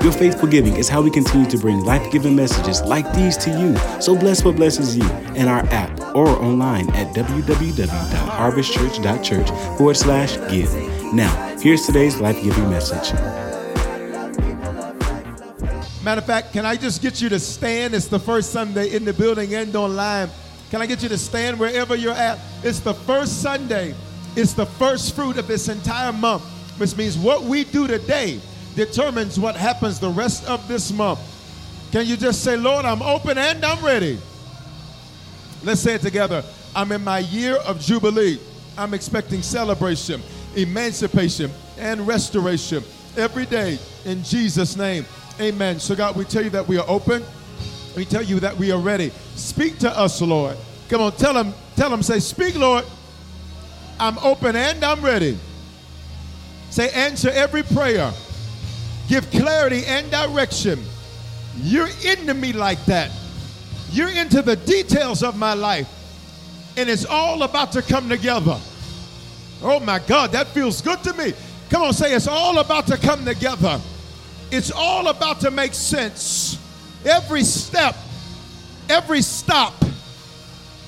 Your faithful giving is how we continue to bring life giving messages like these to you. So bless what blesses you in our app or online at www.harvestchurch.church forward slash give. Now, here's today's life giving message. Matter of fact, can I just get you to stand? It's the first Sunday in the building and online. Can I get you to stand wherever you're at? It's the first Sunday. It's the first fruit of this entire month, which means what we do today determines what happens the rest of this month. Can you just say, Lord, I'm open and I'm ready? Let's say it together. I'm in my year of Jubilee. I'm expecting celebration, emancipation, and restoration every day in Jesus' name. Amen. So, God, we tell you that we are open. We tell you that we are ready. Speak to us, Lord. Come on, tell them, tell them, say, Speak, Lord. I'm open and I'm ready. Say, answer every prayer. Give clarity and direction. You're into me like that. You're into the details of my life. And it's all about to come together. Oh my God, that feels good to me. Come on, say it's all about to come together. It's all about to make sense. Every step, every stop,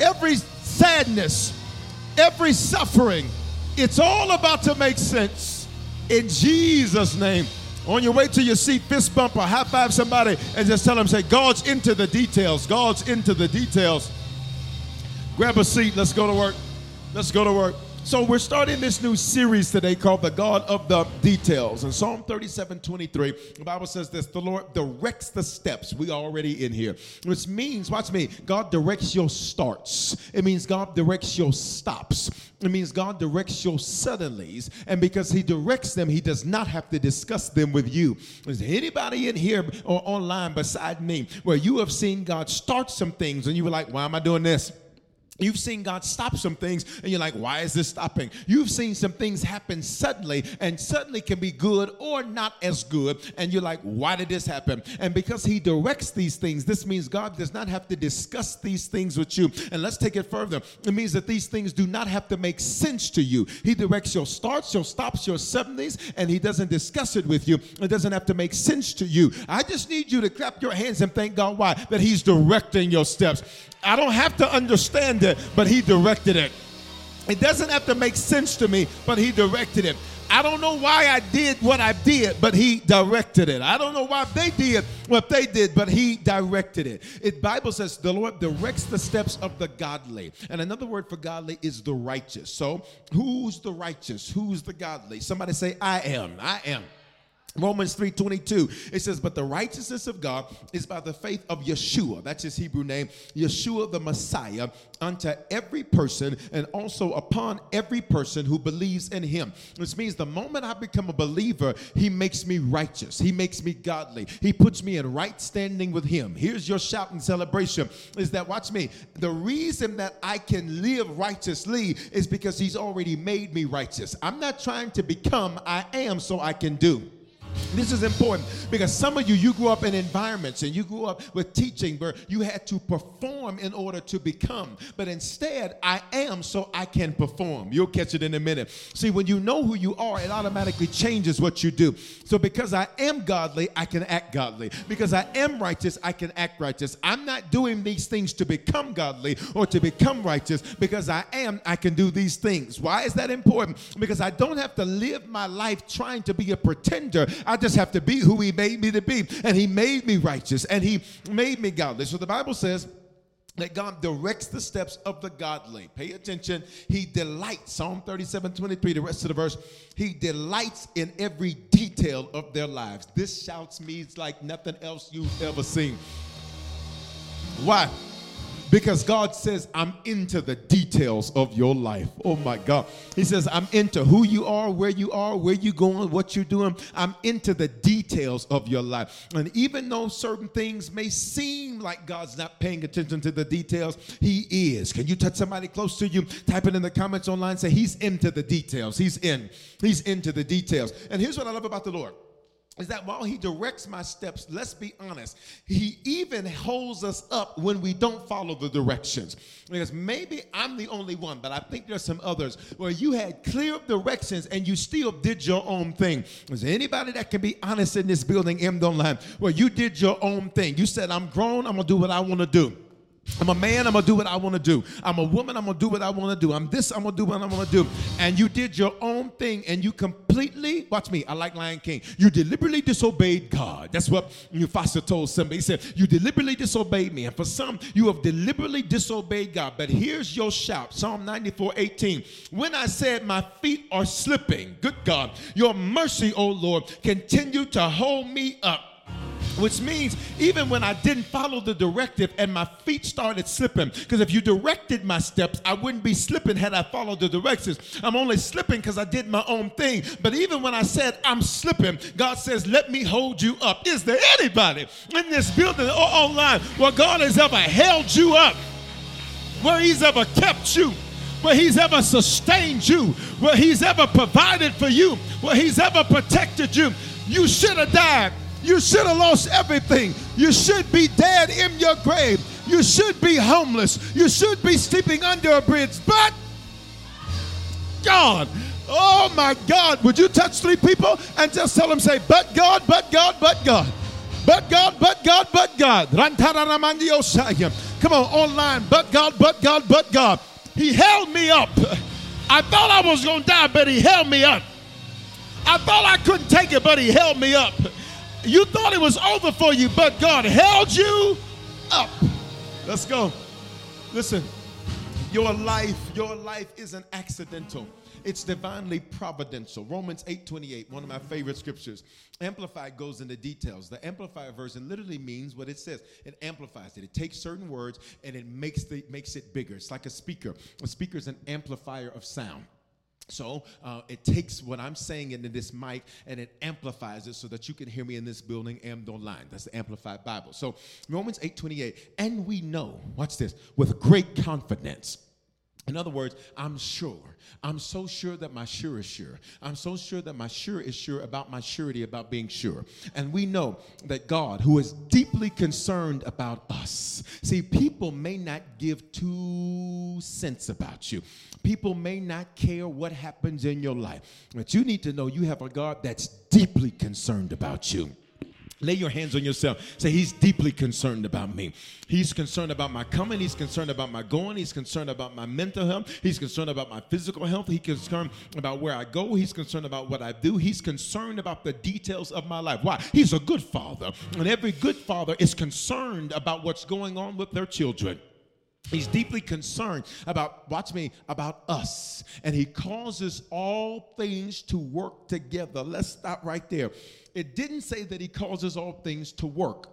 every sadness, every suffering, it's all about to make sense. In Jesus' name. On your way to your seat, fist bump or high five somebody and just tell them, say, God's into the details. God's into the details. Grab a seat. Let's go to work. Let's go to work. So we're starting this new series today called The God of the Details. In Psalm 37, 23, the Bible says this, the Lord directs the steps. We already in here. Which means, watch me, God directs your starts. It means God directs your stops. It means God directs your suddenlies. And because he directs them, he does not have to discuss them with you. Is anybody in here or online beside me where you have seen God start some things and you were like, why am I doing this? You've seen God stop some things and you're like, why is this stopping? You've seen some things happen suddenly and suddenly can be good or not as good. And you're like, why did this happen? And because He directs these things, this means God does not have to discuss these things with you. And let's take it further. It means that these things do not have to make sense to you. He directs your starts, your stops, your 70s, and He doesn't discuss it with you. It doesn't have to make sense to you. I just need you to clap your hands and thank God why? That He's directing your steps. I don't have to understand but He directed it. It doesn't have to make sense to me, but He directed it. I don't know why I did what I did, but he directed it. I don't know why they did what they did, but he directed it. It Bible says the Lord directs the steps of the godly. And another word for godly is the righteous. So, who's the righteous? Who's the godly? Somebody say I am. I am. Romans 3:22 it says but the righteousness of God is by the faith of Yeshua that's his Hebrew name Yeshua the Messiah unto every person and also upon every person who believes in him. Which means the moment I become a believer he makes me righteous he makes me godly he puts me in right standing with him. Here's your shout and celebration is that watch me the reason that I can live righteously is because he's already made me righteous. I'm not trying to become I am so I can do This is important because some of you, you grew up in environments and you grew up with teaching where you had to perform in order to become. But instead, I am so I can perform. You'll catch it in a minute. See, when you know who you are, it automatically changes what you do. So because I am godly, I can act godly. Because I am righteous, I can act righteous. I'm not doing these things to become godly or to become righteous. Because I am, I can do these things. Why is that important? Because I don't have to live my life trying to be a pretender. I just have to be who He made me to be. And He made me righteous and He made me godly. So the Bible says, that God directs the steps of the godly. Pay attention. He delights, Psalm 37 23, the rest of the verse, he delights in every detail of their lives. This shouts me like nothing else you've ever seen. Why? Because God says, I'm into the details of your life. Oh my God. He says, I'm into who you are, where you are, where you're going, what you're doing. I'm into the details of your life. And even though certain things may seem like God's not paying attention to the details, He is. Can you touch somebody close to you? Type it in the comments online. Say, He's into the details. He's in. He's into the details. And here's what I love about the Lord is that while he directs my steps, let's be honest, he even holds us up when we don't follow the directions. Because maybe I'm the only one, but I think there's some others where you had clear directions and you still did your own thing. Is there anybody that can be honest in this building, M. Don't lie, where you did your own thing? You said, I'm grown, I'm gonna do what I wanna do. I'm a man, I'm gonna do what I wanna do. I'm a woman, I'm gonna do what I wanna do. I'm this, I'm gonna do what I wanna do. And you did your own thing and you completely, watch me, I like Lion King. You deliberately disobeyed God. That's what Mufasa told somebody. He said, You deliberately disobeyed me. And for some, you have deliberately disobeyed God. But here's your shout Psalm 94 18. When I said, My feet are slipping, good God, your mercy, O Lord, continue to hold me up which means even when I didn't follow the directive and my feet started slipping, because if you directed my steps, I wouldn't be slipping had I followed the directions. I'm only slipping because I did my own thing. But even when I said I'm slipping, God says, Let me hold you up. Is there anybody in this building or online where God has ever held you up? Where He's ever kept you? Where He's ever sustained you? Where He's ever provided for you? Where He's ever protected you? You should have died you should have lost everything. You should be dead in your grave. You should be homeless. You should be sleeping under a bridge. But God, oh my God, would you touch three people and just tell them, say, but God, but God, but God. But God, but God, but God. Come on, online. But God, but God, but God. He held me up. I thought I was going to die, but He held me up. I thought I couldn't take it, but He held me up. You thought it was over for you, but God held you up. Let's go. Listen, your life, your life isn't accidental. It's divinely providential. Romans 8:28, one of my favorite scriptures. Amplified goes into details. The amplified version literally means what it says. It amplifies it. It takes certain words and it makes the makes it bigger. It's like a speaker. A speaker is an amplifier of sound. So uh, it takes what I'm saying into this mic and it amplifies it so that you can hear me in this building and online. That's the Amplified Bible. So Romans 8:28, and we know, watch this, with great confidence. In other words, I'm sure. I'm so sure that my sure is sure. I'm so sure that my sure is sure about my surety about being sure. And we know that God, who is deeply concerned about us, see, people may not give two cents about you. People may not care what happens in your life. But you need to know you have a God that's deeply concerned about you. Lay your hands on yourself. Say, He's deeply concerned about me. He's concerned about my coming. He's concerned about my going. He's concerned about my mental health. He's concerned about my physical health. He's concerned about where I go. He's concerned about what I do. He's concerned about the details of my life. Why? He's a good father. And every good father is concerned about what's going on with their children. He's deeply concerned about, watch me, about us. And he causes all things to work together. Let's stop right there. It didn't say that he causes all things to work.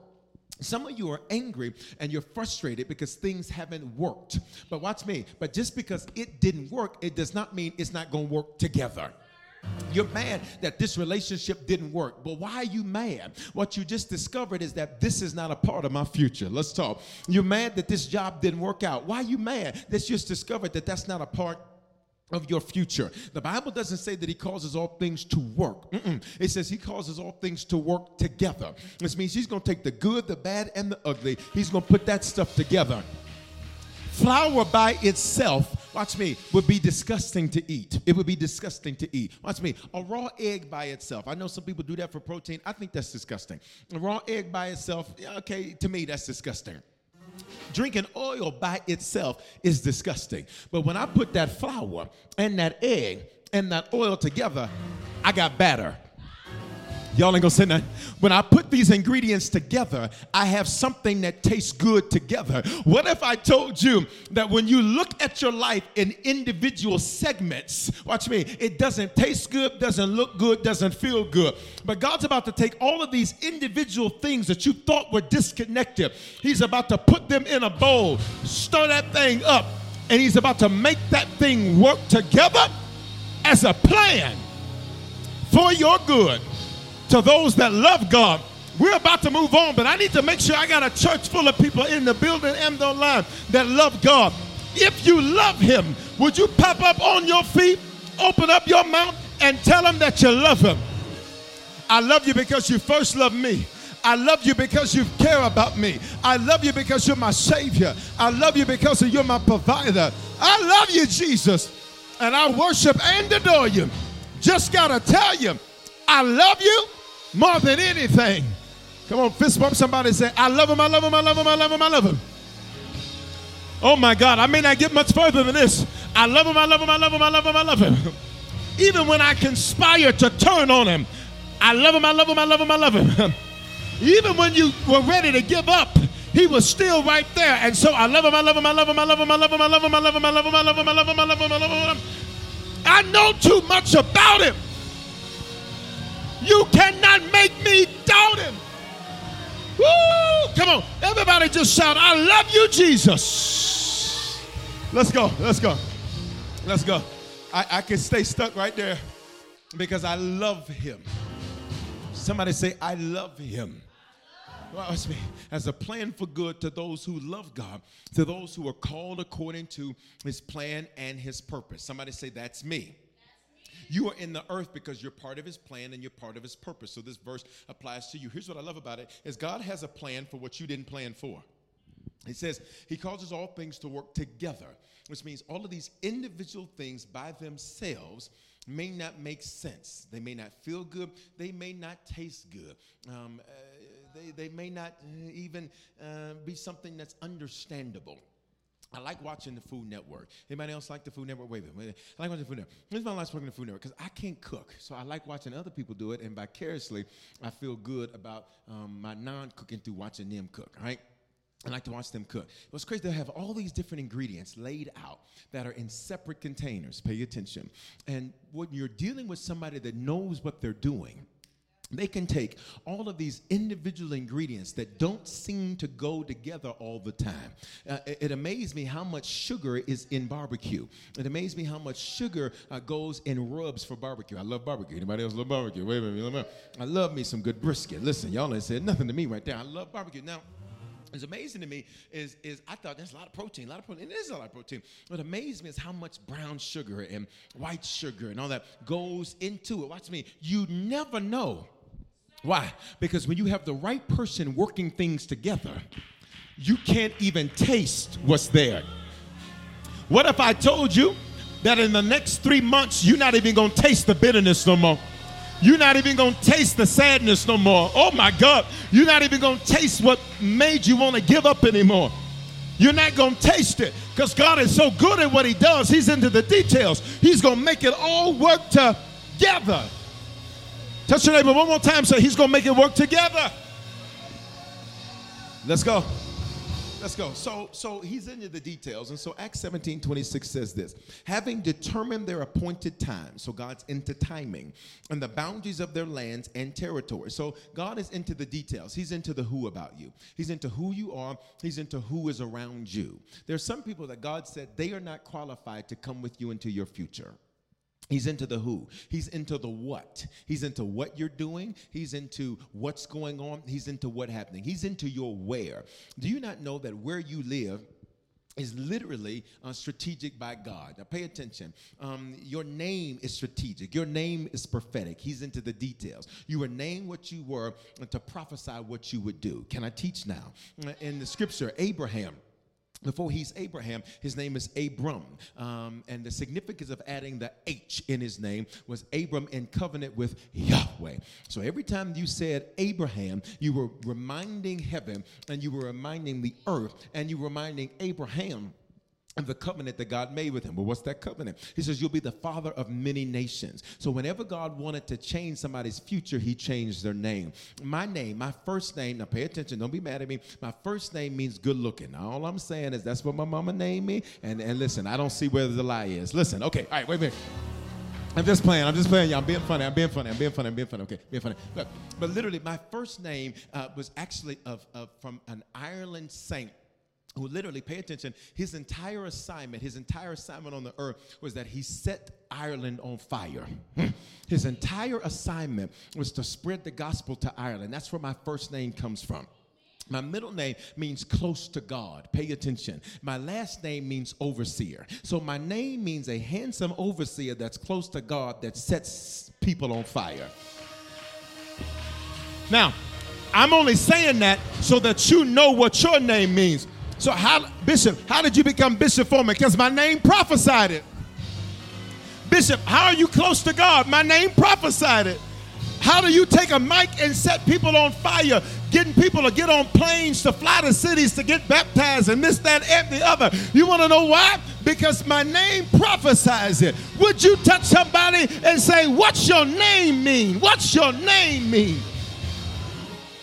Some of you are angry and you're frustrated because things haven't worked. But watch me. But just because it didn't work, it does not mean it's not going to work together. You're mad that this relationship didn't work. But why are you mad? What you just discovered is that this is not a part of my future. Let's talk. You're mad that this job didn't work out. Why are you mad? That's just discovered that that's not a part of your future. The Bible doesn't say that he causes all things to work. Mm-mm. It says he causes all things to work together. This means he's going to take the good, the bad, and the ugly. He's going to put that stuff together. Flour by itself, watch me, would be disgusting to eat. It would be disgusting to eat. Watch me, a raw egg by itself. I know some people do that for protein. I think that's disgusting. A raw egg by itself, okay, to me, that's disgusting. Drinking oil by itself is disgusting. But when I put that flour and that egg and that oil together, I got batter. Y'all ain't gonna say nothing. When I put these ingredients together, I have something that tastes good together. What if I told you that when you look at your life in individual segments, watch me, it doesn't taste good, doesn't look good, doesn't feel good. But God's about to take all of these individual things that you thought were disconnected, He's about to put them in a bowl, stir that thing up, and He's about to make that thing work together as a plan for your good to those that love God. We're about to move on, but I need to make sure I got a church full of people in the building and online that love God. If you love Him, would you pop up on your feet, open up your mouth, and tell Him that you love Him? I love you because you first loved me. I love you because you care about me. I love you because you're my Savior. I love you because you're my provider. I love you, Jesus. And I worship and adore you. Just got to tell you, I love you more than anything. Come on, fist bump somebody say, I love him, I love him, I love him, I love him, I love him. Oh my God, I may not get much further than this. I love him, I love him, I love him, I love him, I love him. Even when I conspire to turn on him, I love him, I love him, I love him, I love him. Even when you were ready to give up, he was still right there. And so I love him, I love him, I love him, I love him, I love him, I love him, I love him, I love him, I love him, I love him, I love him, I love him. I know too much about him. You cannot make me doubt him. Woo! Come on, everybody just shout, I love you, Jesus. Let's go, let's go, let's go. I, I can stay stuck right there because I love him. Somebody say, I love him. Watch me. As a plan for good to those who love God, to those who are called according to his plan and his purpose. Somebody say, That's me. You are in the earth because you're part of his plan and you're part of his purpose. So this verse applies to you. Here's what I love about it is God has a plan for what you didn't plan for. He says he causes all things to work together, which means all of these individual things by themselves may not make sense. They may not feel good. They may not taste good. Um, uh, they, they may not even uh, be something that's understandable. I like watching the Food Network. Anybody else like the Food Network? Wait a minute. I like watching the Food Network. This is my last working the Food Network because I can't cook. So I like watching other people do it, and vicariously, I feel good about um, my non cooking through watching them cook, right? I like to watch them cook. What's crazy, they have all these different ingredients laid out that are in separate containers. Pay attention. And when you're dealing with somebody that knows what they're doing, they can take all of these individual ingredients that don't seem to go together all the time. Uh, it, it, amazed me how much sugar is in barbecue. It amazed me how much sugar uh, goes in rubs for barbecue. I love barbecue. Anybody else love barbecue? Wait a minute. I love me some good brisket. Listen, y'all ain't said nothing to me right there. I love barbecue. Now, it's amazing to me is, is I thought there's a lot of protein, a lot of protein. It is a lot of protein. What amazed me is how much brown sugar and white sugar and all that goes into it. Watch me. You never know why? Because when you have the right person working things together, you can't even taste what's there. What if I told you that in the next three months, you're not even gonna taste the bitterness no more? You're not even gonna taste the sadness no more. Oh my God, you're not even gonna taste what made you wanna give up anymore. You're not gonna taste it because God is so good at what He does, He's into the details. He's gonna make it all work together. Touch your neighbor one more time. Say, He's going to make it work together. Let's go. Let's go. So, so he's into the details. And so Acts 17 26 says this having determined their appointed time, so God's into timing, and the boundaries of their lands and territory. So God is into the details. He's into the who about you. He's into who you are. He's into who is around you. There are some people that God said they are not qualified to come with you into your future. He's into the who. He's into the what. He's into what you're doing. He's into what's going on. He's into what happening. He's into your where. Do you not know that where you live is literally uh, strategic by God. Now, pay attention. Um, your name is strategic. Your name is prophetic. He's into the details. You were named what you were to prophesy what you would do. Can I teach now? In the scripture, Abraham before he's Abraham, his name is Abram. Um, and the significance of adding the H in his name was Abram in covenant with Yahweh. So every time you said Abraham, you were reminding heaven and you were reminding the earth and you were reminding Abraham and the covenant that God made with him. Well, what's that covenant? He says, You'll be the father of many nations. So, whenever God wanted to change somebody's future, he changed their name. My name, my first name, now pay attention, don't be mad at me. My first name means good looking. Now, all I'm saying is that's what my mama named me. And, and listen, I don't see where the lie is. Listen, okay, all right, wait a minute. I'm just playing. I'm just playing. Yeah, I'm being funny. I'm being funny. I'm being funny. I'm being funny. Okay, being funny. But, but literally, my first name uh, was actually of, of, from an Ireland saint who literally, pay attention, his entire assignment, his entire assignment on the earth was that he set Ireland on fire. His entire assignment was to spread the gospel to Ireland. That's where my first name comes from. My middle name means close to God. Pay attention. My last name means overseer. So my name means a handsome overseer that's close to God that sets people on fire. Now, I'm only saying that so that you know what your name means. So, how, Bishop, how did you become Bishop Foreman? Because my name prophesied it. Bishop, how are you close to God? My name prophesied it. How do you take a mic and set people on fire, getting people to get on planes to fly to cities to get baptized and this, that, and the other? You want to know why? Because my name prophesies it. Would you touch somebody and say, What's your name mean? What's your name mean?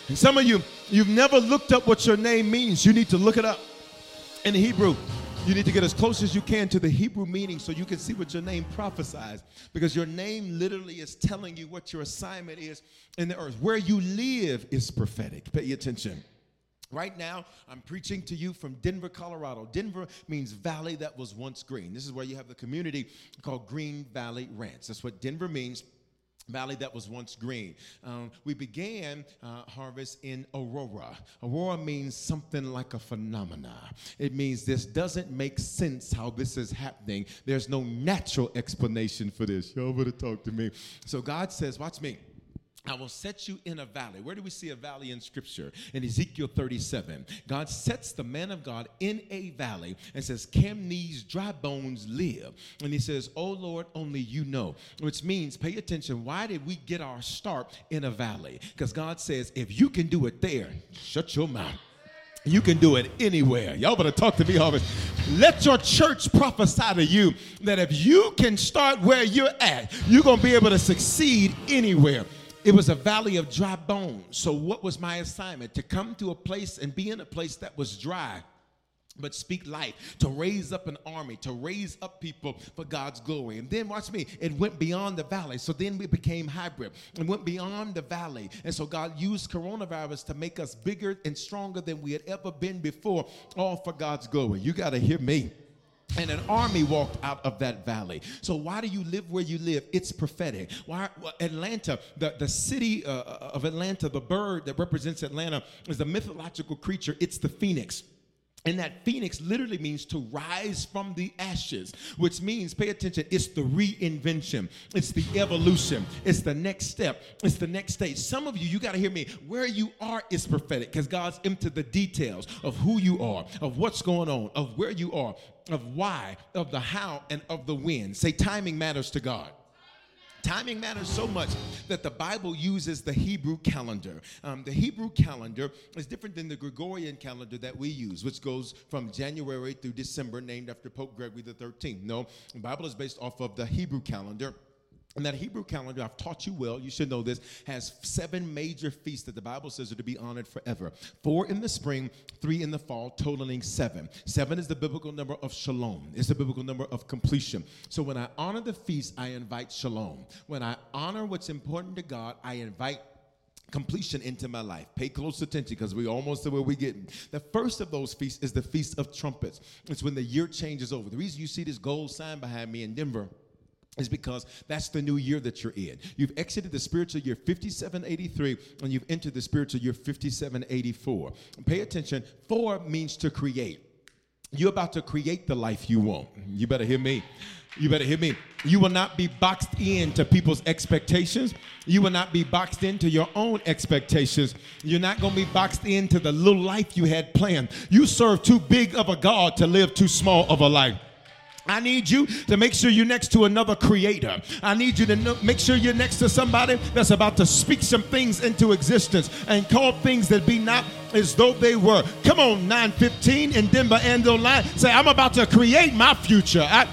And some of you, you've never looked up what your name means. You need to look it up in Hebrew. You need to get as close as you can to the Hebrew meaning so you can see what your name prophesies. Because your name literally is telling you what your assignment is in the earth. Where you live is prophetic. Pay attention. Right now, I'm preaching to you from Denver, Colorado. Denver means valley that was once green. This is where you have the community called Green Valley Ranch. That's what Denver means valley that was once green. Um, we began uh, harvest in Aurora. Aurora means something like a phenomena. It means this doesn't make sense how this is happening. There's no natural explanation for this. Y'all better talk to me. So God says, watch me. I will set you in a valley. Where do we see a valley in scripture? In Ezekiel 37. God sets the man of God in a valley and says, Can these dry bones live? And he says, Oh Lord, only you know. Which means, pay attention, why did we get our start in a valley? Because God says, If you can do it there, shut your mouth. You can do it anywhere. Y'all better talk to me, Harvest. Let your church prophesy to you that if you can start where you're at, you're going to be able to succeed anywhere. It was a valley of dry bones. So, what was my assignment? To come to a place and be in a place that was dry but speak life, to raise up an army, to raise up people for God's glory. And then watch me, it went beyond the valley. So then we became hybrid and went beyond the valley. And so God used coronavirus to make us bigger and stronger than we had ever been before, all for God's glory. You got to hear me and an army walked out of that valley. So why do you live where you live? It's prophetic. Why Atlanta, the, the city uh, of Atlanta, the bird that represents Atlanta is a mythological creature. It's the phoenix. And that phoenix literally means to rise from the ashes, which means, pay attention, it's the reinvention, it's the evolution, it's the next step, it's the next stage. Some of you, you got to hear me. Where you are is prophetic because God's into the details of who you are, of what's going on, of where you are, of why, of the how, and of the when. Say, timing matters to God. Timing matters so much that the Bible uses the Hebrew calendar. Um, the Hebrew calendar is different than the Gregorian calendar that we use, which goes from January through December, named after Pope Gregory 13th. No, the Bible is based off of the Hebrew calendar. And that Hebrew calendar, I've taught you well, you should know this, has seven major feasts that the Bible says are to be honored forever. Four in the spring, three in the fall, totaling seven. Seven is the biblical number of shalom, it's the biblical number of completion. So when I honor the feast, I invite shalom. When I honor what's important to God, I invite completion into my life. Pay close attention because we almost to where we're getting. The first of those feasts is the Feast of Trumpets. It's when the year changes over. The reason you see this gold sign behind me in Denver is because that's the new year that you're in. You've exited the spiritual year 5783 and you've entered the spiritual year 5784. Pay attention. Four means to create. You're about to create the life you want. You better hear me. You better hear me. You will not be boxed in to people's expectations. You will not be boxed into your own expectations. You're not going to be boxed into the little life you had planned. You serve too big of a God to live too small of a life. I need you to make sure you're next to another creator. I need you to know, make sure you're next to somebody that's about to speak some things into existence and call things that be not as though they were. Come on, 915 in Denver and online. Say, I'm about to create my future. I,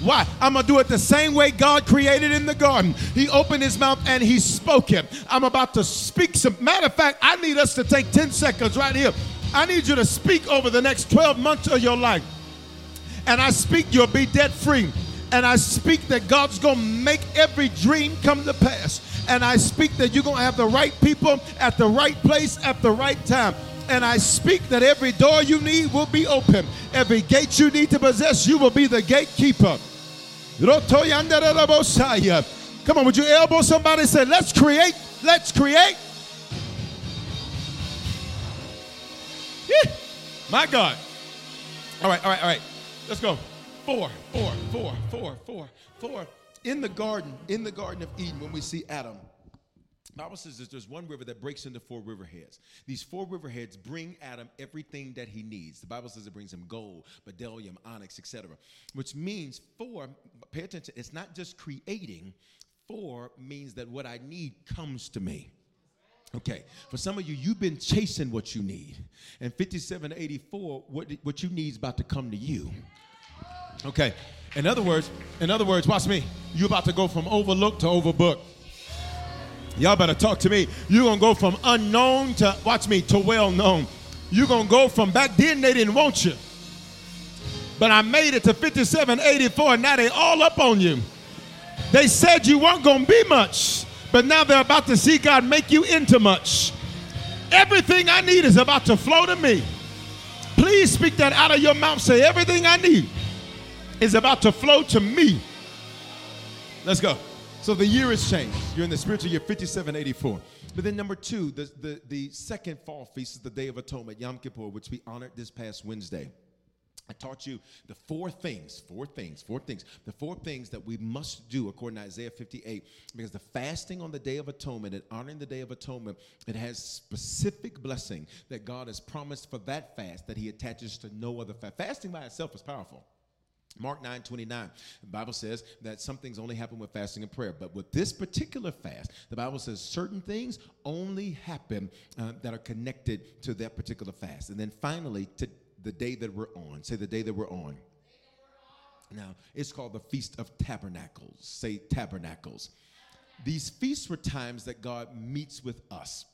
why? I'm going to do it the same way God created in the garden. He opened his mouth and he spoke it. I'm about to speak some. Matter of fact, I need us to take 10 seconds right here. I need you to speak over the next 12 months of your life. And I speak you'll be debt free. And I speak that God's going to make every dream come to pass. And I speak that you're going to have the right people at the right place at the right time. And I speak that every door you need will be open. Every gate you need to possess, you will be the gatekeeper. Come on, would you elbow somebody say, let's create, let's create. Yeah. My God. All right, all right, all right. Let's go. Four, four, four, four, four, four. In the garden, in the Garden of Eden, when we see Adam, the Bible says that there's one river that breaks into four river heads. These four river heads bring Adam everything that he needs. The Bible says it brings him gold, bdellium, onyx, etc. Which means four, pay attention, it's not just creating. Four means that what I need comes to me. Okay, for some of you, you've been chasing what you need. And 5784, what, what you need is about to come to you. Okay, in other words, in other words, watch me. You're about to go from overlooked to overbooked. Y'all better talk to me. You're to go from unknown to, watch me, to well known. You're to go from back then they didn't want you. But I made it to 5784 and now they all up on you. They said you weren't to be much, but now they're about to see God make you into much. Everything I need is about to flow to me. Please speak that out of your mouth. Say, everything I need is about to flow to me. Let's go. So the year has changed. You're in the spiritual year 5784. But then number two, the, the, the second fall feast is the Day of Atonement, Yom Kippur, which we honored this past Wednesday. I taught you the four things, four things, four things, the four things that we must do according to Isaiah 58. Because the fasting on the Day of Atonement and honoring the Day of Atonement, it has specific blessing that God has promised for that fast that He attaches to no other fast. Fasting by itself is powerful. Mark 9 29, the Bible says that some things only happen with fasting and prayer. But with this particular fast, the Bible says certain things only happen uh, that are connected to that particular fast. And then finally, to the day that we're on, say the day that we're on. Now, it's called the Feast of Tabernacles. Say tabernacles. These feasts were times that God meets with us.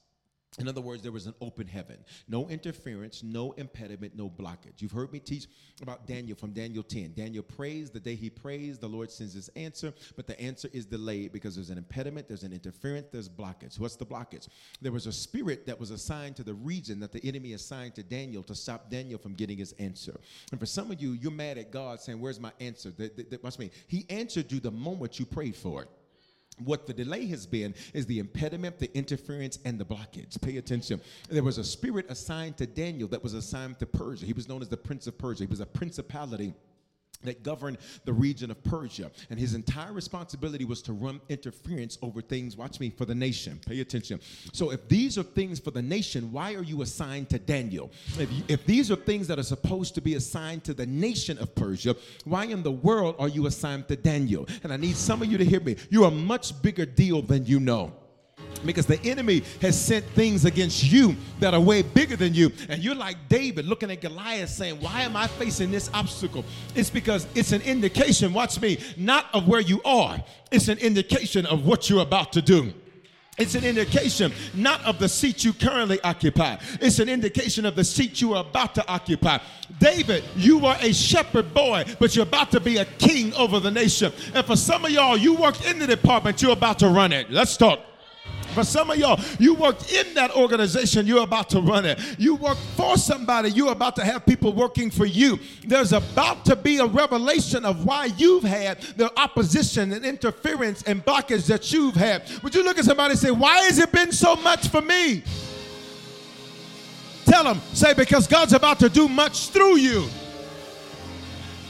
In other words, there was an open heaven. No interference, no impediment, no blockage. You've heard me teach about Daniel from Daniel 10. Daniel prays. The day he prays, the Lord sends his answer, but the answer is delayed because there's an impediment, there's an interference, there's blockage. What's the blockage? There was a spirit that was assigned to the region that the enemy assigned to Daniel to stop Daniel from getting his answer. And for some of you, you're mad at God saying, Where's my answer? Watch me. He answered you the moment you prayed for it. What the delay has been is the impediment, the interference, and the blockage. Pay attention. There was a spirit assigned to Daniel that was assigned to Persia. He was known as the Prince of Persia. He was a principality that governed the region of Persia. And his entire responsibility was to run interference over things, watch me, for the nation. Pay attention. So if these are things for the nation, why are you assigned to Daniel? If, you, if these are things that are supposed to be assigned to the nation of Persia, why in the world are you assigned to Daniel? And I need some of you to hear me. You're a much bigger deal than you know because the enemy has sent things against you that are way bigger than you. And you're like David looking at Goliath saying, Why am I facing this obstacle? It's because it's an indication, watch me, not of where you are, it's an indication of what you're about to do. It's an indication not of the seat you currently occupy. It's an indication of the seat you are about to occupy. David, you were a shepherd boy, but you're about to be a king over the nation. And for some of y'all, you worked in the department, you're about to run it. Let's talk. For some of y'all, you worked in that organization, you're about to run it. You work for somebody, you're about to have people working for you. There's about to be a revelation of why you've had the opposition and interference and blockage that you've had. Would you look at somebody and say, Why has it been so much for me? Tell them, say, because God's about to do much through you.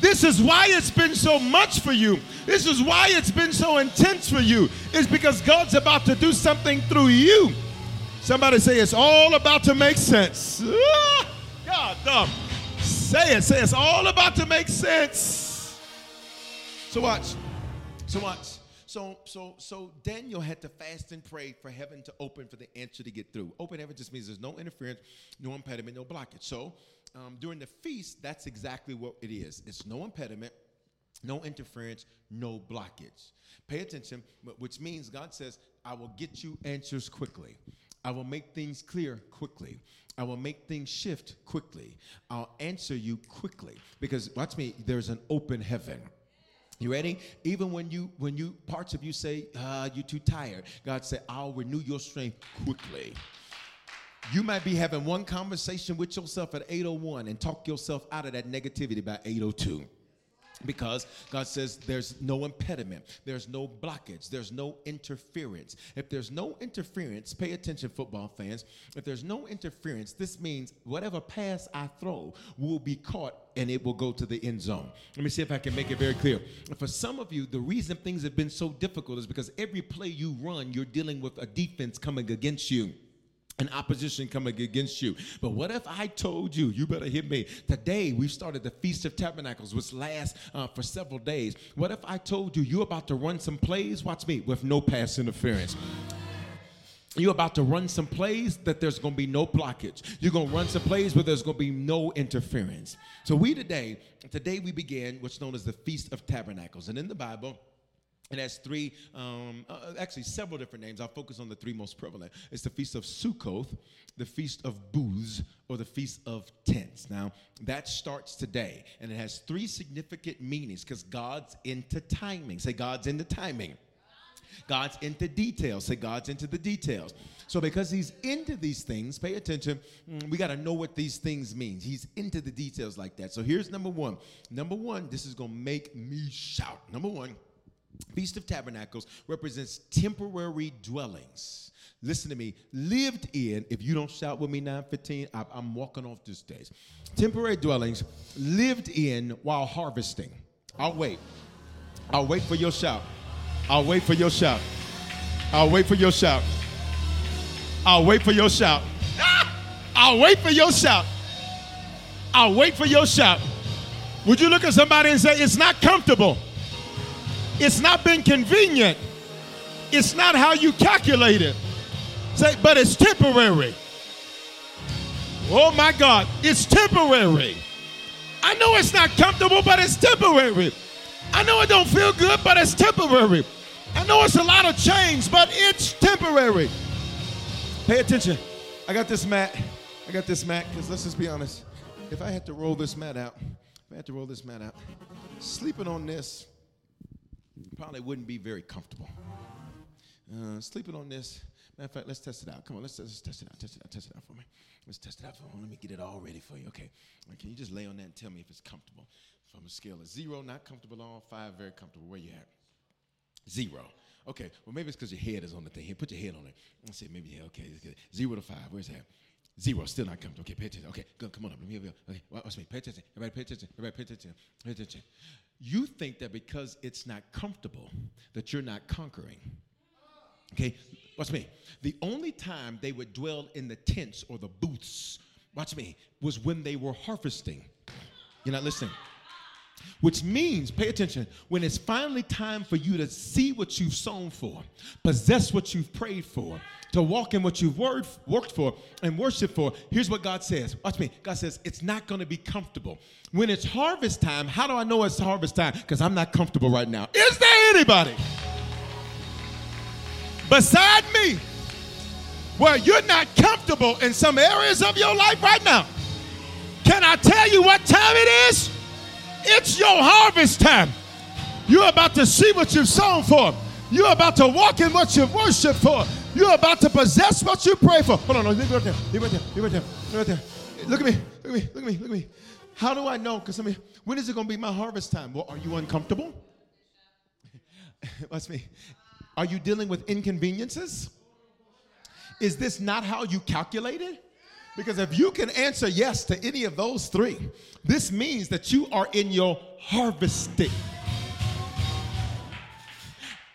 This is why it's been so much for you. This is why it's been so intense for you. It's because God's about to do something through you. Somebody say it's all about to make sense. Ah, God, dumb. Say it. Say it's all about to make sense. So watch. So watch. So, so, so Daniel had to fast and pray for heaven to open for the answer to get through. Open heaven just means there's no interference, no impediment, no blockage. So um, during the feast, that's exactly what it is. It's no impediment, no interference, no blockage. Pay attention, which means God says, I will get you answers quickly. I will make things clear quickly. I will make things shift quickly. I'll answer you quickly. Because watch me, there's an open heaven. You ready? Even when you when you parts of you say, uh, you're too tired, God said, I'll renew your strength quickly. You might be having one conversation with yourself at 801 and talk yourself out of that negativity by 802 because God says there's no impediment, there's no blockage, there's no interference. If there's no interference, pay attention, football fans. If there's no interference, this means whatever pass I throw will be caught and it will go to the end zone. Let me see if I can make it very clear. For some of you, the reason things have been so difficult is because every play you run, you're dealing with a defense coming against you and opposition coming against you. But what if I told you, you better hear me. Today we started the Feast of Tabernacles, which lasts uh, for several days. What if I told you you're about to run some plays, watch me, with no pass interference? You're about to run some plays that there's going to be no blockage. You're going to run some plays where there's going to be no interference. So we today, today we began what's known as the Feast of Tabernacles. And in the Bible, it has three, um, uh, uh, actually several different names. I'll focus on the three most prevalent. It's the Feast of Sukkoth, the Feast of Booths, or the Feast of Tents. Now, that starts today, and it has three significant meanings because God's into timing. Say, God's into timing. God's into details. Say, God's into the details. So, because He's into these things, pay attention. Mm, we got to know what these things mean. He's into the details like that. So, here's number one. Number one, this is going to make me shout. Number one, Feast of Tabernacles represents temporary dwellings. Listen to me. Lived in, if you don't shout with me 915, I, I'm walking off this stage. Temporary dwellings lived in while harvesting. I'll wait. I'll wait for your shout. I'll wait for your shout. I'll wait for your shout. I'll wait for your shout. I'll wait for your shout. I'll wait for your shout. Would you look at somebody and say, It's not comfortable? It's not been convenient. It's not how you calculate it. Say, but it's temporary. Oh my God, it's temporary. I know it's not comfortable, but it's temporary. I know it don't feel good, but it's temporary. I know it's a lot of change, but it's temporary. Pay attention. I got this mat. I got this mat because let's just be honest. If I had to roll this mat out, if I had to roll this mat out, sleeping on this probably wouldn't be very comfortable. Uh, sleeping on this. Matter of fact, let's test it out. Come on, let's, let's test it out. Test it out. Test it out for me. Let's test it out for me. Let me get it all ready for you. Okay. Can you just lay on that and tell me if it's comfortable? From a scale of zero, not comfortable at all, five, very comfortable. Where you at? Zero. Okay. Well, maybe it's because your head is on the thing. Here, put your head on it. Let's see. Maybe yeah. Okay. Zero to five. Where's that? Zero. Still not comfortable. Okay. Pay attention. Okay. Good. Come on up. Let me. Okay. Watch me. Pay attention. Everybody, pay attention. Everybody, pay attention. Pay attention. You think that because it's not comfortable, that you're not conquering. Okay, watch me. The only time they would dwell in the tents or the booths, watch me, was when they were harvesting. You're not listening. Which means, pay attention, when it's finally time for you to see what you've sown for, possess what you've prayed for, to walk in what you've worked for and worship for, here's what God says. Watch me. God says, it's not going to be comfortable. When it's harvest time, how do I know it's harvest time? Because I'm not comfortable right now. Is there anybody beside me where you're not comfortable in some areas of your life right now? Can I tell you what time it is? It's your harvest time. You're about to see what you've sown for. You're about to walk in what you've worshiped for. You're about to possess what you pray for. Hold on, no, leave it right there. Leave it right there. Leave it right there. Right there. Look at me. Look at me. Look at me. Look at me. How do I know? Because I mean, when is it going to be my harvest time? Well, are you uncomfortable? Watch me. Are you dealing with inconveniences? Is this not how you calculated? Because if you can answer yes to any of those three, this means that you are in your harvesting.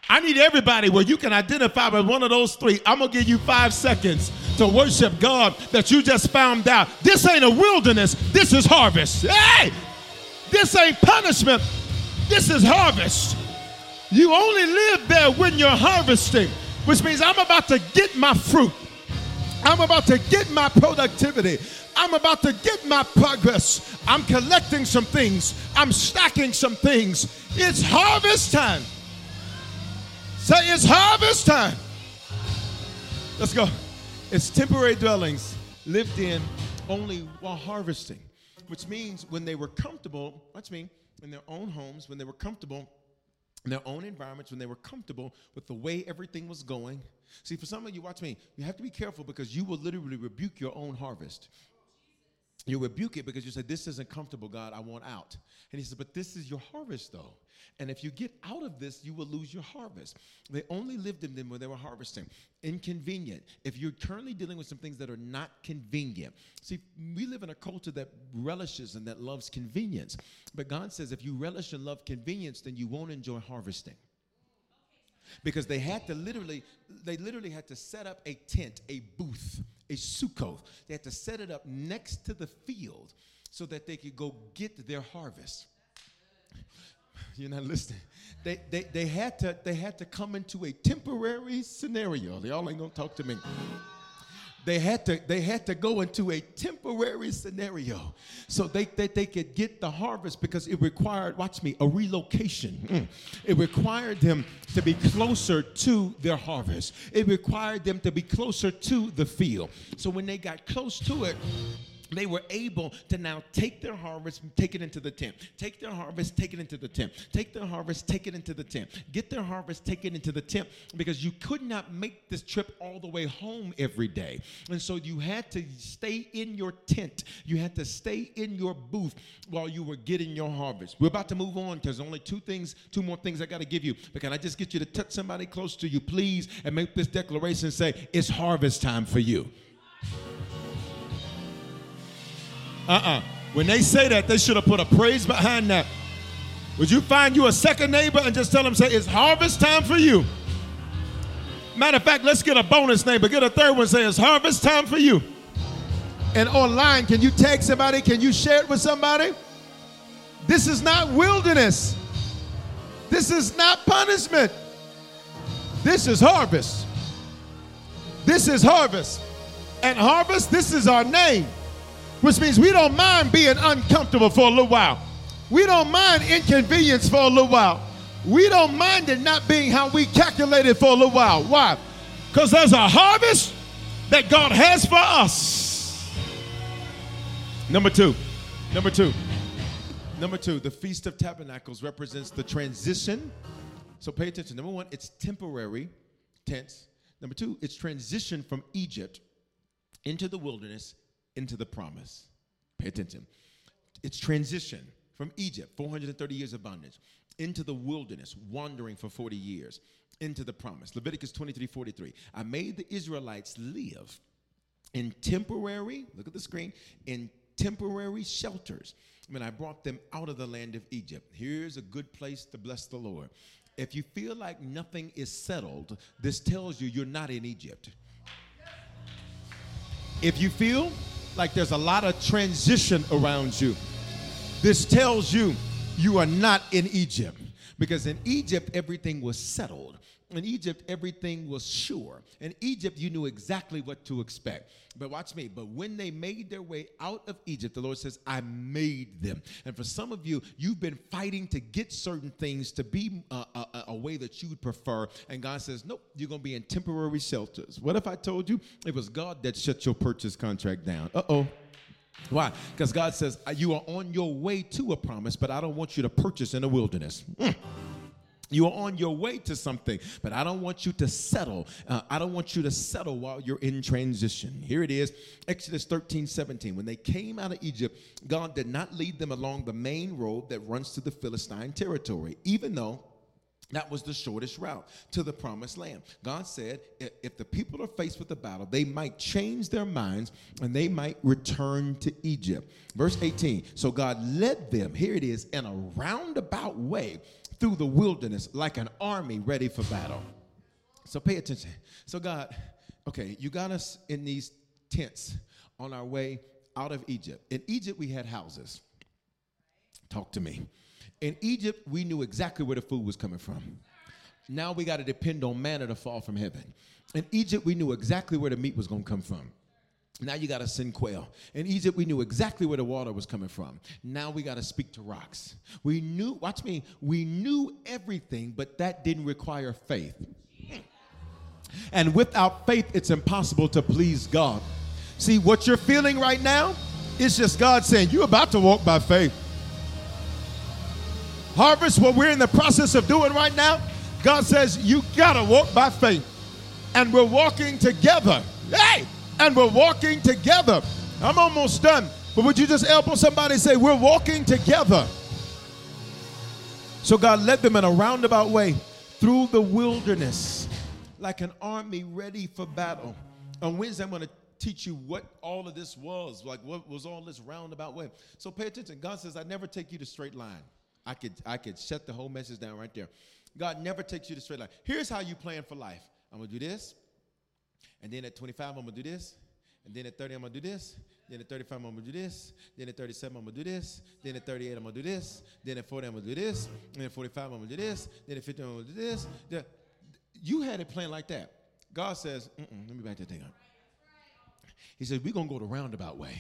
I need everybody where you can identify with one of those three. I'm gonna give you five seconds to worship God that you just found out. This ain't a wilderness, this is harvest. Hey! This ain't punishment, this is harvest. You only live there when you're harvesting, which means I'm about to get my fruit. I'm about to get my productivity. I'm about to get my progress. I'm collecting some things. I'm stacking some things. It's harvest time. Say it's harvest time. Let's go. It's temporary dwellings lived in only while harvesting, which means when they were comfortable, watch me, in their own homes, when they were comfortable in their own environments, when they were comfortable with the way everything was going. See, for some of you, watch me, you have to be careful because you will literally rebuke your own harvest. You rebuke it because you say, This isn't comfortable, God, I want out. And he said, But this is your harvest, though. And if you get out of this, you will lose your harvest. They only lived in them when they were harvesting. Inconvenient. If you're currently dealing with some things that are not convenient. See, we live in a culture that relishes and that loves convenience. But God says if you relish and love convenience, then you won't enjoy harvesting because they had to literally they literally had to set up a tent a booth a sukkah they had to set it up next to the field so that they could go get their harvest. You're not listening. They, they, they had to they had to come into a temporary scenario. Y'all ain't gonna talk to me they had to they had to go into a temporary scenario so they that they, could get the harvest because it required watch me a relocation. Mm. it required them to be closer to their harvest. It required them to be closer to the field. So when they got close to it they were able to now take their harvest, take it into the tent. Take their harvest, take it into the tent. Take their harvest, take it into the tent. Get their harvest, take it into the tent because you could not make this trip all the way home every day. And so you had to stay in your tent. You had to stay in your booth while you were getting your harvest. We're about to move on because only two things, two more things I got to give you. But can I just get you to touch somebody close to you, please, and make this declaration say, it's harvest time for you. Uh-uh. When they say that, they should have put a praise behind that. Would you find you a second neighbor and just tell them, say, it's harvest time for you? Matter of fact, let's get a bonus neighbor. Get a third one, say, it's harvest time for you. And online, can you tag somebody? Can you share it with somebody? This is not wilderness. This is not punishment. This is harvest. This is harvest. And harvest, this is our name which means we don't mind being uncomfortable for a little while. We don't mind inconvenience for a little while. We don't mind it not being how we calculated for a little while. Why? Because there's a harvest that God has for us. Number two. Number two. Number two, the Feast of Tabernacles represents the transition. So pay attention. Number one, it's temporary tense. Number two, it's transition from Egypt into the wilderness into the promise. Pay attention. It's transition from Egypt, 430 years of bondage, into the wilderness, wandering for 40 years, into the promise. Leviticus 23 43. I made the Israelites live in temporary, look at the screen, in temporary shelters when I brought them out of the land of Egypt. Here's a good place to bless the Lord. If you feel like nothing is settled, this tells you you're not in Egypt. If you feel like there's a lot of transition around you. This tells you you are not in Egypt because in Egypt everything was settled. In Egypt, everything was sure. In Egypt, you knew exactly what to expect. But watch me. But when they made their way out of Egypt, the Lord says, I made them. And for some of you, you've been fighting to get certain things to be a, a, a way that you would prefer. And God says, Nope, you're going to be in temporary shelters. What if I told you it was God that shut your purchase contract down? Uh oh. Why? Because God says, You are on your way to a promise, but I don't want you to purchase in the wilderness. Mm. You are on your way to something, but I don't want you to settle. Uh, I don't want you to settle while you're in transition. Here it is Exodus 13 17. When they came out of Egypt, God did not lead them along the main road that runs to the Philistine territory, even though That was the shortest route to the promised land. God said if the people are faced with a battle, they might change their minds and they might return to Egypt. Verse 18 So God led them, here it is, in a roundabout way through the wilderness like an army ready for battle. So pay attention. So, God, okay, you got us in these tents on our way out of Egypt. In Egypt, we had houses. Talk to me. In Egypt, we knew exactly where the food was coming from. Now we got to depend on manna to fall from heaven. In Egypt, we knew exactly where the meat was going to come from. Now you got to send quail. In Egypt, we knew exactly where the water was coming from. Now we got to speak to rocks. We knew, watch me, we knew everything, but that didn't require faith. And without faith, it's impossible to please God. See, what you're feeling right now is just God saying, You're about to walk by faith. Harvest, what we're in the process of doing right now, God says, You got to walk by faith. And we're walking together. Hey! And we're walking together. I'm almost done. But would you just help somebody say, We're walking together? So God led them in a roundabout way through the wilderness like an army ready for battle. On Wednesday, I'm going to teach you what all of this was, like what was all this roundabout way. So pay attention. God says, I never take you to straight line. I could I could shut the whole message down right there. God never takes you to straight line. Here's how you plan for life. I'm gonna do this, and then at 25 I'm gonna do this, and then at 30 I'm gonna do this, then at 35 I'm gonna do this, then at 37 I'm gonna do this, then at 38 I'm gonna do this, then at 40 I'm gonna do this, then at 45 I'm gonna do this, then at 50 I'm gonna do this. You had it planned like that. God says, let me back that thing up. He says, we're gonna go the roundabout way.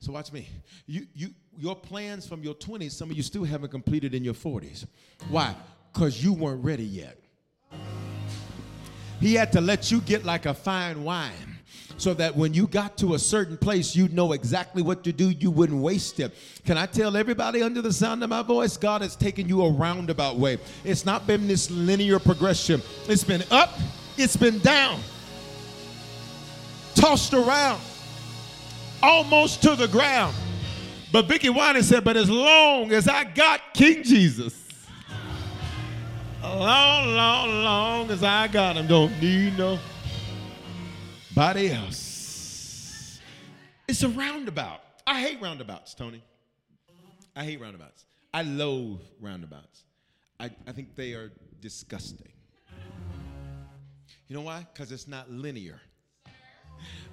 So watch me. You, you, your plans from your 20s, some of you still haven't completed in your 40s. Why? Because you weren't ready yet. He had to let you get like a fine wine so that when you got to a certain place, you'd know exactly what to do. You wouldn't waste it. Can I tell everybody under the sound of my voice? God has taken you a roundabout way. It's not been this linear progression, it's been up, it's been down, tossed around almost to the ground. But Vickie Winans said, but as long as I got King Jesus, long, long, long as I got him, don't need nobody else. It's a roundabout. I hate roundabouts, Tony. I hate roundabouts. I loathe roundabouts. I, I think they are disgusting. You know why? Because it's not linear.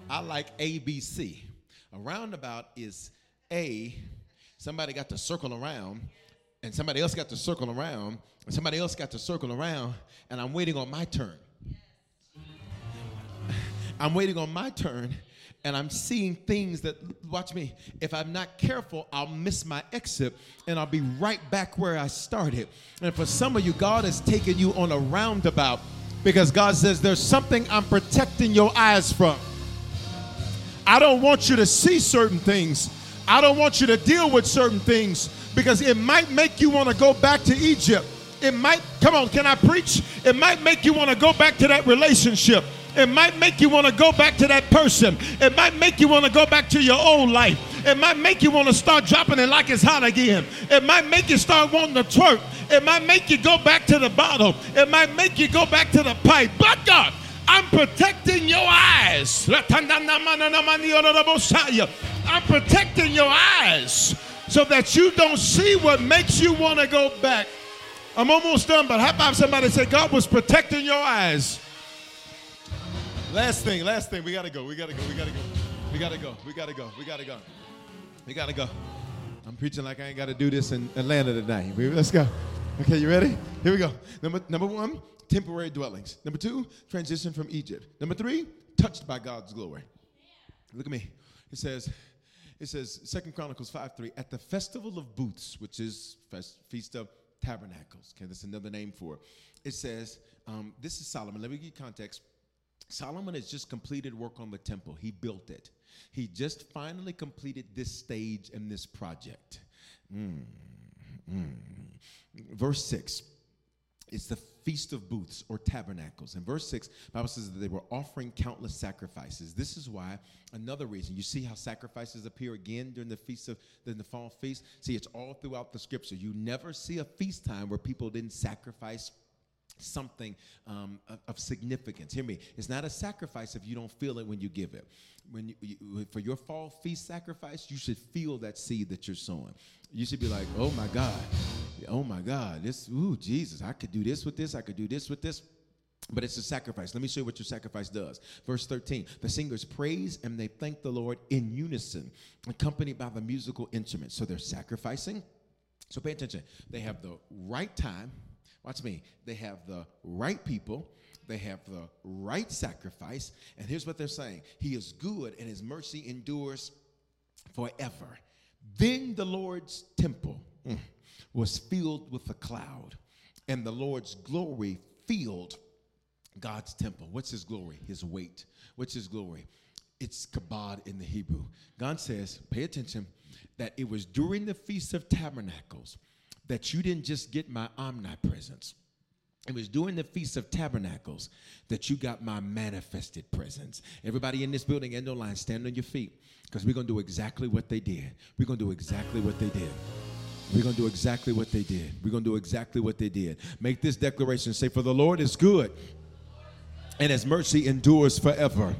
I like ABC. A roundabout is A, somebody got to circle around, and somebody else got to circle around, and somebody else got to circle around, and I'm waiting on my turn. I'm waiting on my turn, and I'm seeing things that, watch me, if I'm not careful, I'll miss my exit and I'll be right back where I started. And for some of you, God has taken you on a roundabout because God says there's something I'm protecting your eyes from. I don't want you to see certain things. I don't want you to deal with certain things because it might make you want to go back to Egypt. It might, come on, can I preach? It might make you want to go back to that relationship. It might make you want to go back to that person. It might make you want to go back to your old life. It might make you want to start dropping it like it's hot again. It might make you start wanting to twerk. It might make you go back to the bottle. It might make you go back to the pipe. But God, I'm protecting your eyes. I'm protecting your eyes so that you don't see what makes you want to go back. I'm almost done, but how about somebody say, God was protecting your eyes? Last thing, last thing. We got to go. We got to go. We got to go. We got to go. We got to go. We got to go. We got to go. I'm preaching like I ain't got to do this in Atlanta tonight. Let's go. Okay, you ready? Here we go. Number, number one, temporary dwellings. Number two, transition from Egypt. Number three, touched by God's glory. Look at me. It says, it says, Second Chronicles 5 3, at the festival of booths, which is fest, Feast of Tabernacles. Okay, that's another name for it. It says, um, this is Solomon. Let me give you context. Solomon has just completed work on the temple. He built it. He just finally completed this stage and this project. Mm, mm. Verse 6 it's the feast of booths or tabernacles. In verse 6, Bible says that they were offering countless sacrifices. This is why another reason. You see how sacrifices appear again during the feast of the fall feast? See, it's all throughout the scripture. You never see a feast time where people didn't sacrifice something um, of, of significance. Hear me. It's not a sacrifice if you don't feel it when you give it. When you, you, for your fall feast sacrifice, you should feel that seed that you're sowing. You should be like, "Oh my God, oh my God, this, ooh, Jesus, I could do this with this. I could do this with this." But it's a sacrifice. Let me show you what your sacrifice does. Verse 13 The singers praise and they thank the Lord in unison, accompanied by the musical instruments. So they're sacrificing. So pay attention. They have the right time. Watch me. They have the right people. They have the right sacrifice. And here's what they're saying He is good and His mercy endures forever. Then the Lord's temple mm, was filled with a cloud, and the Lord's glory filled God's temple. What's his glory? His weight. What's his glory? It's kabod in the Hebrew. God says, pay attention, that it was during the Feast of Tabernacles that you didn't just get my omnipresence. It was during the Feast of Tabernacles that you got my manifested presence. Everybody in this building and online, stand on your feet because we're going to do exactly what they did. We're going to do exactly what they did. We're going to do exactly what they did. We're going to do exactly what they did. Make this declaration say, For the Lord is good and his mercy endures forever.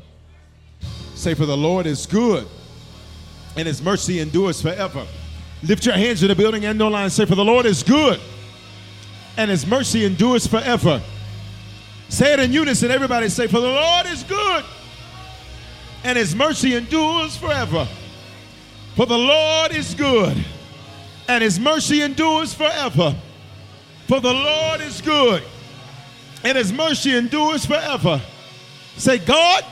Say, For the Lord is good, and his mercy endures forever. Lift your hands in the building and no line. Say, For the Lord is good, and his mercy endures forever. Say it in unison. Everybody say, For the Lord is good, and his mercy endures forever. For the Lord is good, and his mercy endures forever. For the Lord is good and his mercy endures forever. Say, God,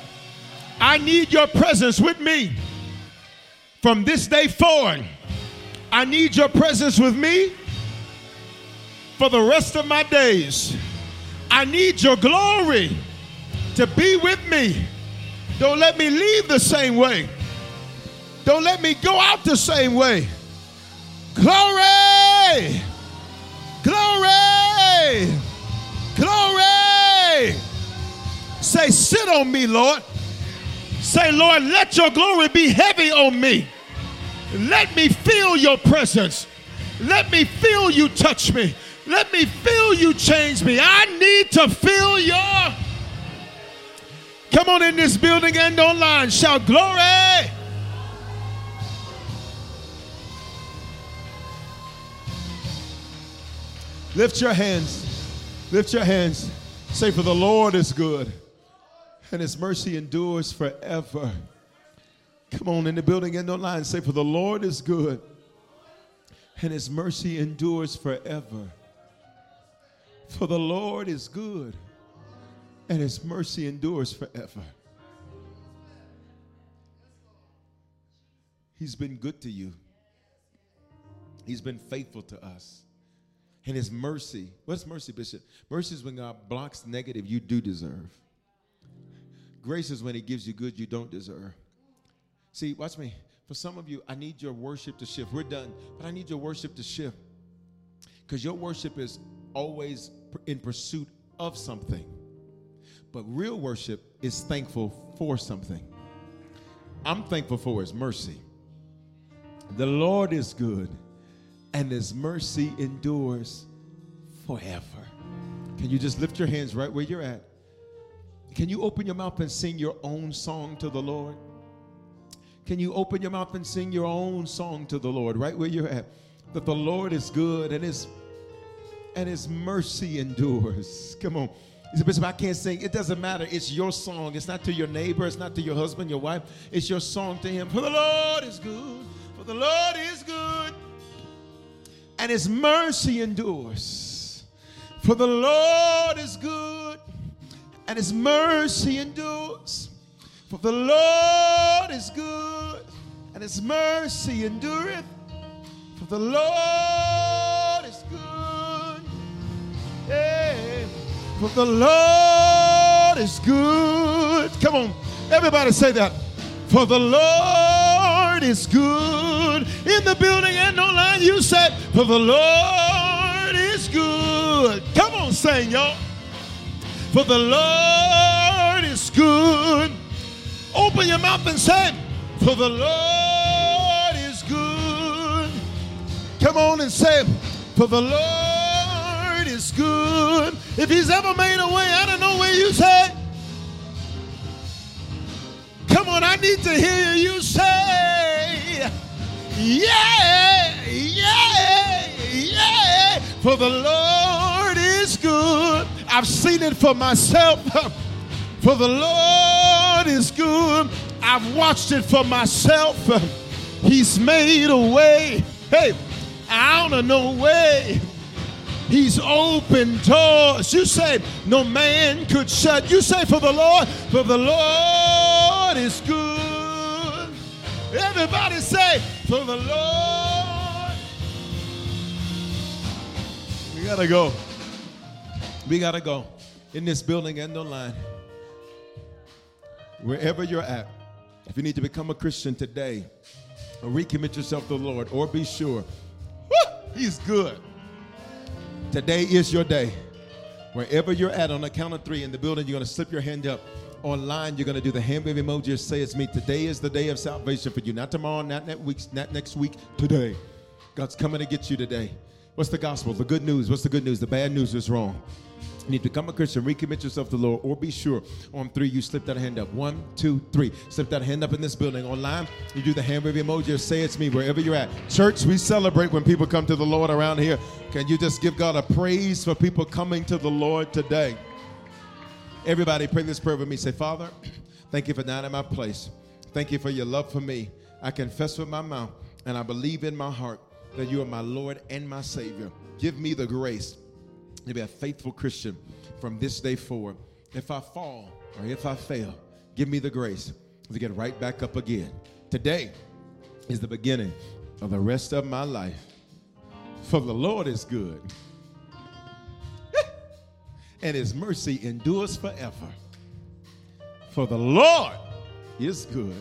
I need your presence with me from this day forward. I need your presence with me for the rest of my days. I need your glory to be with me. Don't let me leave the same way. Don't let me go out the same way. Glory! Glory! Glory! Say, sit on me, Lord. Say, Lord, let your glory be heavy on me. Let me feel your presence. Let me feel you touch me. Let me feel you change me. I need to feel your. Come on in this building and online. Shout glory. Lift your hands. Lift your hands. Say, For the Lord is good, and his mercy endures forever. Come on in the building and online. Say, For the Lord is good, and his mercy endures forever. For the Lord is good, and his mercy endures forever. He's been good to you. He's been faithful to us and his mercy. What's mercy, Bishop? Mercy is when God blocks negative you do deserve. Grace is when he gives you good you don't deserve. See, watch me. For some of you, I need your worship to shift. We're done, but I need your worship to shift. Because your worship is always in pursuit of something. But real worship is thankful for something. I'm thankful for his mercy. The Lord is good and his mercy endures forever. Can you just lift your hands right where you're at? Can you open your mouth and sing your own song to the Lord? Can you open your mouth and sing your own song to the Lord right where you're at? That the Lord is good and his and his mercy endures. Come on. He said, Bishop, I can't sing. It doesn't matter. It's your song. It's not to your neighbor. It's not to your husband, your wife. It's your song to him. For the Lord is good. For the Lord is good and his mercy endures. For the Lord is good, and his mercy endures. For the Lord is good, and his mercy endureth. For the Lord is good. Yeah. For the Lord is good. Come on, everybody say that. For the Lord is good. In the building and online, you said, For the Lord is good. Come on, sing, y'all. For the Lord is good. Open your mouth and say, For the Lord is good. Come on and say, For the Lord is good. If he's ever made a way, I don't know where you say. Come on, I need to hear you say, yeah, yeah, yeah. For the Lord is good. I've seen it for myself. For the Lord is good. I've watched it for myself. He's made a way. Hey, out of no way. He's opened doors. You say no man could shut. You say for the Lord, for the Lord is good. Everybody say for the Lord. We gotta go. We gotta go in this building and online. Wherever you're at, if you need to become a Christian today, or recommit yourself to the Lord, or be sure, Woo! He's good. Today is your day. Wherever you're at, on the count of three in the building, you're to slip your hand up. Online, you're going to do the hand wave emoji or say it's me. Today is the day of salvation for you. Not tomorrow, not next week, not next week, today. God's coming to get you today. What's the gospel? The good news. What's the good news? The bad news is wrong. You need to become a Christian, recommit yourself to the Lord, or be sure. On three, you slip that hand up. One, two, three. Slip that hand up in this building. Online, you do the hand wave emoji or say it's me wherever you're at. Church, we celebrate when people come to the Lord around here. Can you just give God a praise for people coming to the Lord today? Everybody, pray this prayer with me. Say, Father, thank you for dying in my place. Thank you for your love for me. I confess with my mouth and I believe in my heart that you are my Lord and my Savior. Give me the grace to be a faithful Christian from this day forward. If I fall or if I fail, give me the grace to get right back up again. Today is the beginning of the rest of my life. For the Lord is good, and his mercy endures forever. For the Lord is good.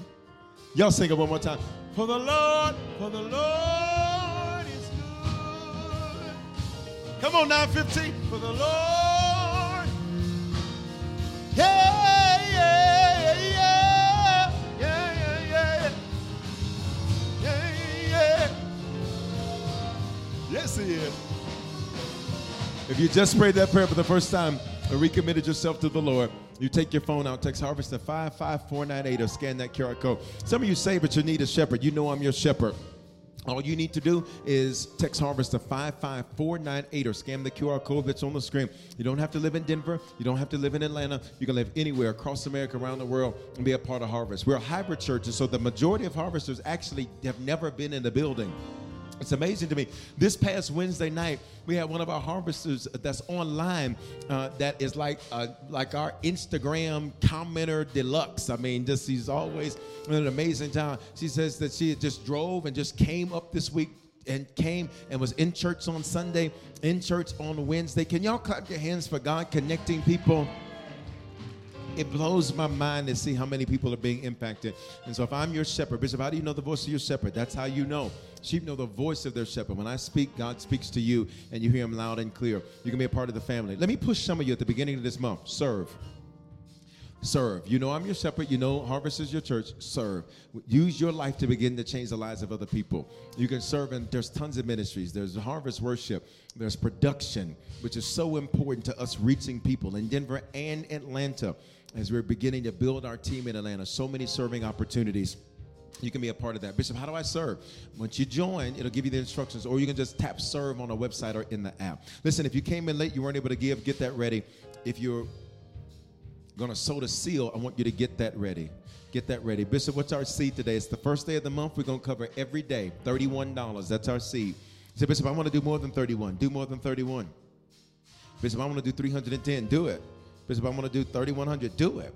Y'all sing it one more time. For the Lord, for the Lord is good. Come on, 915. For the Lord. Yeah, yeah, yeah, yeah, yeah, yeah, yeah, yeah. Yes, he is. If you just prayed that prayer for the first time and recommitted yourself to the Lord, you take your phone out, text Harvest to 55498 or scan that QR code. Some of you say, but you need a shepherd. You know I'm your shepherd. All you need to do is text Harvest to 55498 or scan the QR code that's on the screen. You don't have to live in Denver. You don't have to live in Atlanta. You can live anywhere across America, around the world, and be a part of Harvest. We're a hybrid church, and so the majority of harvesters actually have never been in the building. It's amazing to me. This past Wednesday night, we had one of our harvesters that's online uh, that is like uh, like our Instagram commenter deluxe. I mean, just she's always an amazing time. She says that she just drove and just came up this week and came and was in church on Sunday, in church on Wednesday. Can y'all clap your hands for God connecting people? It blows my mind to see how many people are being impacted. And so, if I'm your shepherd, Bishop, how do you know the voice of your shepherd? That's how you know. Sheep know the voice of their shepherd. When I speak, God speaks to you, and you hear him loud and clear. You can be a part of the family. Let me push some of you at the beginning of this month. Serve. Serve. You know I'm your shepherd. You know Harvest is your church. Serve. Use your life to begin to change the lives of other people. You can serve, and there's tons of ministries. There's Harvest Worship. There's production, which is so important to us reaching people in Denver and Atlanta as we're beginning to build our team in Atlanta. So many serving opportunities. You can be a part of that. Bishop, how do I serve? Once you join, it'll give you the instructions, or you can just tap serve on a website or in the app. Listen, if you came in late, you weren't able to give, get that ready. If you're going to sow the seal, I want you to get that ready. Get that ready. Bishop, what's our seed today? It's the first day of the month. We're going to cover every day $31. That's our seed. Say, Bishop, I want to do more than 31. Do more than 31. Bishop, I want to do 310. Do it. Bishop, I want to do 3,100. Do it.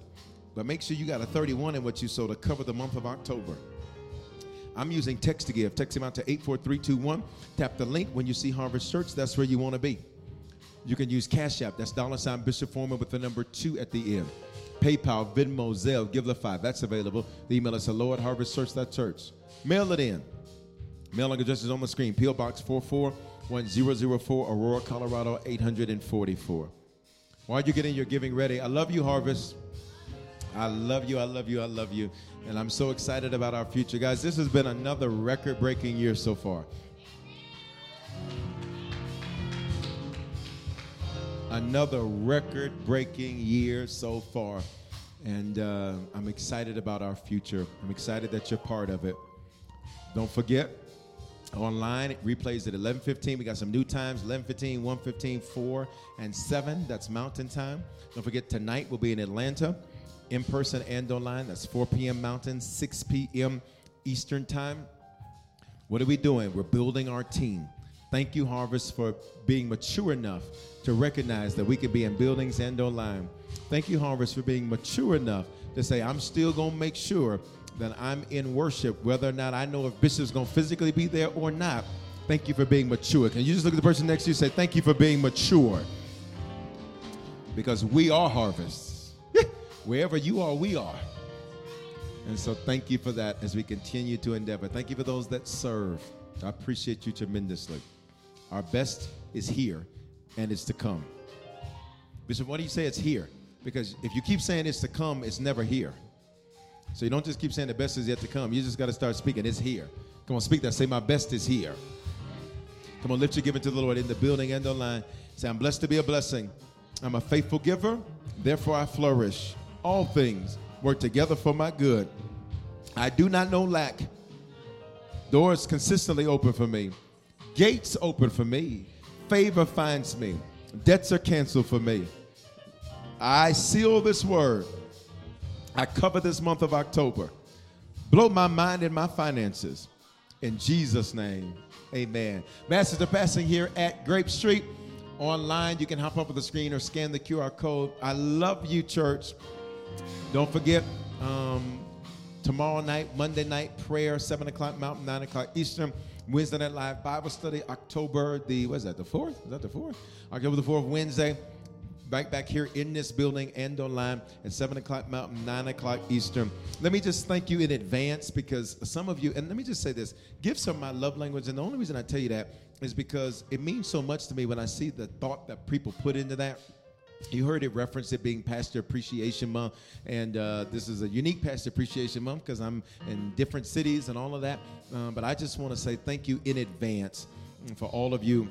But make sure you got a 31 in what you sow to cover the month of October. I'm using text to give. Text him out to 84321. Tap the link when you see Harvest Church. That's where you want to be. You can use Cash App. That's dollar sign Bishop Foreman with the number two at the end. PayPal, Venmo, Zelle, Givelify. That's available. The email is hello at harvestchurch.church. Mail it in. Mailing address is on the screen. P.O. Box 441004, Aurora, Colorado 844. While you're getting your giving ready, I love you, Harvest. I love you, I love you, I love you. And I'm so excited about our future. Guys, this has been another record breaking year so far. another record breaking year so far. And uh, I'm excited about our future. I'm excited that you're part of it. Don't forget, online it replays at 11.15 we got some new times 11.15 1.15 4 and 7 that's mountain time. Don't forget tonight we'll be in atlanta in person and online. That's 4 p.m mountain 6 p.m eastern time. What are we doing? We're building our team. Thank you harvest for being mature enough to recognize that we could be in buildings and online. Thank you harvest for being mature enough to say i'm still going to make sure that I'm in worship, whether or not I know if Bishop's going to physically be there or not. Thank you for being mature. Can you just look at the person next to you and say, Thank you for being mature? Because we are harvests. Wherever you are, we are. And so thank you for that as we continue to endeavor. Thank you for those that serve. I appreciate you tremendously. Our best is here and it's to come. Bishop, why do you say it's here? Because if you keep saying it's to come, it's never here. So you don't just keep saying the best is yet to come. You just got to start speaking. It's here. Come on, speak that. Say, my best is here. Come on, lift your giving to the Lord in the building and online. Say, I'm blessed to be a blessing. I'm a faithful giver. Therefore, I flourish. All things work together for my good. I do not know lack. Doors consistently open for me. Gates open for me. Favor finds me. Debts are canceled for me. I seal this word I cover this month of October. Blow my mind and my finances. In Jesus' name, amen. Masters are passing here at Grape Street. Online, you can hop up on the screen or scan the QR code. I love you, church. Don't forget, um, tomorrow night, Monday night, prayer, 7 o'clock Mountain, 9 o'clock Eastern. Wednesday night live Bible study, October the, what is that, the 4th? Is that the 4th? October the 4th, Wednesday back back here in this building and online at 7 o'clock Mountain, 9 o'clock Eastern. Let me just thank you in advance because some of you, and let me just say this gifts are my love language. And the only reason I tell you that is because it means so much to me when I see the thought that people put into that. You heard it reference it being Pastor Appreciation Month, and uh, this is a unique Pastor Appreciation Month because I'm in different cities and all of that. Uh, but I just want to say thank you in advance for all of you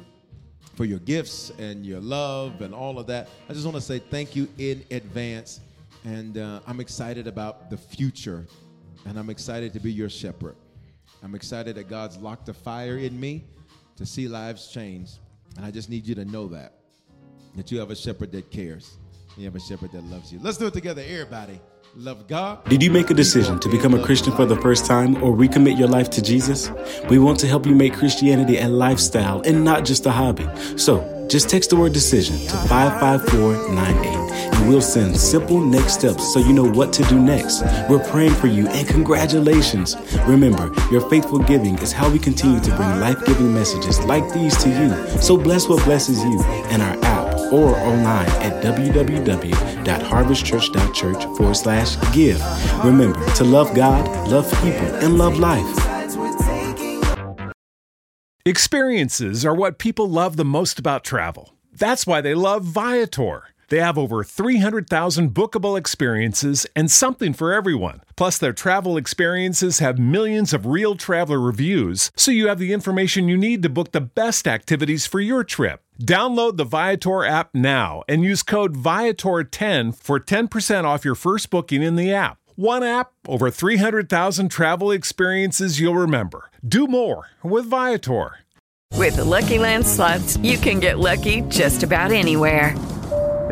for your gifts and your love and all of that. I just want to say thank you in advance. And uh, I'm excited about the future. And I'm excited to be your shepherd. I'm excited that God's locked a fire in me to see lives change. And I just need you to know that. That you have a shepherd that cares. You have a shepherd that loves you. Let's do it together, everybody. Love God. Did you make a decision to become a Christian for the first time or recommit your life to Jesus? We want to help you make Christianity a lifestyle and not just a hobby. So just text the word decision to 55498 and we'll send simple next steps so you know what to do next. We're praying for you and congratulations. Remember, your faithful giving is how we continue to bring life giving messages like these to you. So bless what blesses you and our app or online at www.harvestchurch.church forward slash give. Remember to love God, love people, and love life. Experiences are what people love the most about travel. That's why they love Viator. They have over 300,000 bookable experiences and something for everyone. Plus, their travel experiences have millions of real traveler reviews, so you have the information you need to book the best activities for your trip. Download the Viator app now and use code Viator10 for 10% off your first booking in the app. One app, over 300,000 travel experiences you'll remember. Do more with Viator. With the Lucky Land slots, you can get lucky just about anywhere.